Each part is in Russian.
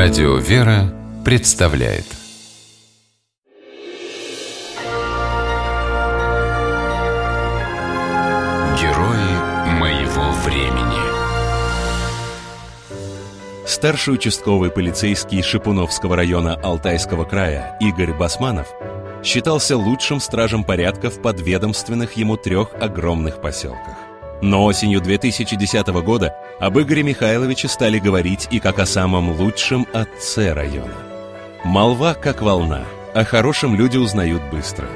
Радио «Вера» представляет Герои моего времени Старший участковый полицейский Шипуновского района Алтайского края Игорь Басманов считался лучшим стражем порядка в подведомственных ему трех огромных поселках. Но осенью 2010 года об Игоре Михайловиче стали говорить и как о самом лучшем отце района. Молва как волна, о хорошем люди узнают быстро.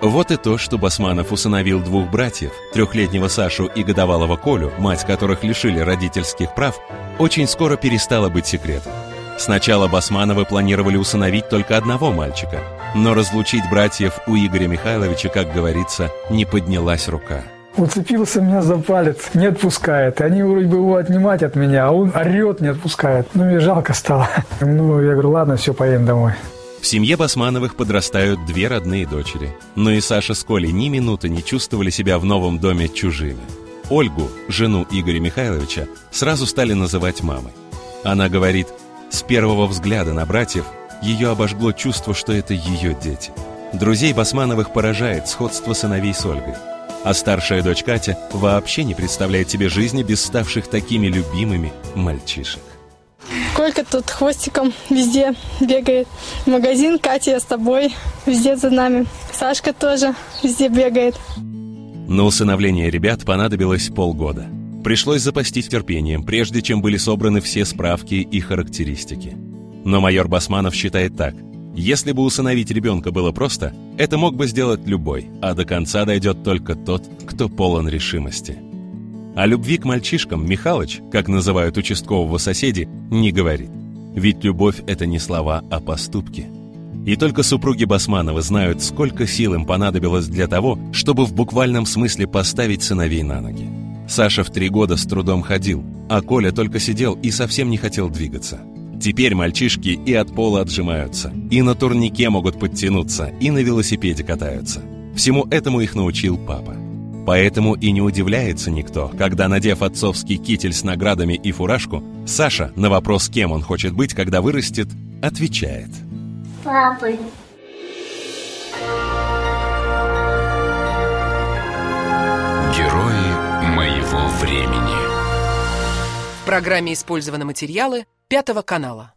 Вот и то, что Басманов усыновил двух братьев, трехлетнего Сашу и годовалого Колю, мать которых лишили родительских прав, очень скоро перестало быть секретом. Сначала Басмановы планировали усыновить только одного мальчика, но разлучить братьев у Игоря Михайловича, как говорится, не поднялась рука – Уцепился меня за палец, не отпускает. Они вроде бы его отнимать от меня, а он орет, не отпускает. Ну, мне жалко стало. Ну, я говорю, ладно, все, поедем домой. В семье Басмановых подрастают две родные дочери. Но и Саша с Колей ни минуты не чувствовали себя в новом доме чужими. Ольгу, жену Игоря Михайловича, сразу стали называть мамой. Она говорит, с первого взгляда на братьев ее обожгло чувство, что это ее дети. Друзей Басмановых поражает сходство сыновей с Ольгой. А старшая дочь Катя вообще не представляет себе жизни без ставших такими любимыми мальчишек. Колька тут хвостиком везде бегает. Магазин, Катя, я с тобой, везде за нами. Сашка тоже везде бегает. На усыновление ребят понадобилось полгода. Пришлось запастись терпением, прежде чем были собраны все справки и характеристики. Но майор Басманов считает так. Если бы усыновить ребенка было просто, это мог бы сделать любой, а до конца дойдет только тот, кто полон решимости. О любви к мальчишкам Михалыч, как называют участкового соседи, не говорит. Ведь любовь — это не слова, а поступки. И только супруги Басмановы знают, сколько сил им понадобилось для того, чтобы в буквальном смысле поставить сыновей на ноги. Саша в три года с трудом ходил, а Коля только сидел и совсем не хотел двигаться. Теперь мальчишки и от пола отжимаются, и на турнике могут подтянуться, и на велосипеде катаются. Всему этому их научил папа. Поэтому и не удивляется никто, когда, надев отцовский китель с наградами и фуражку, Саша на вопрос, кем он хочет быть, когда вырастет, отвечает. Папой. Герои моего времени В программе использованы материалы Пятого канала.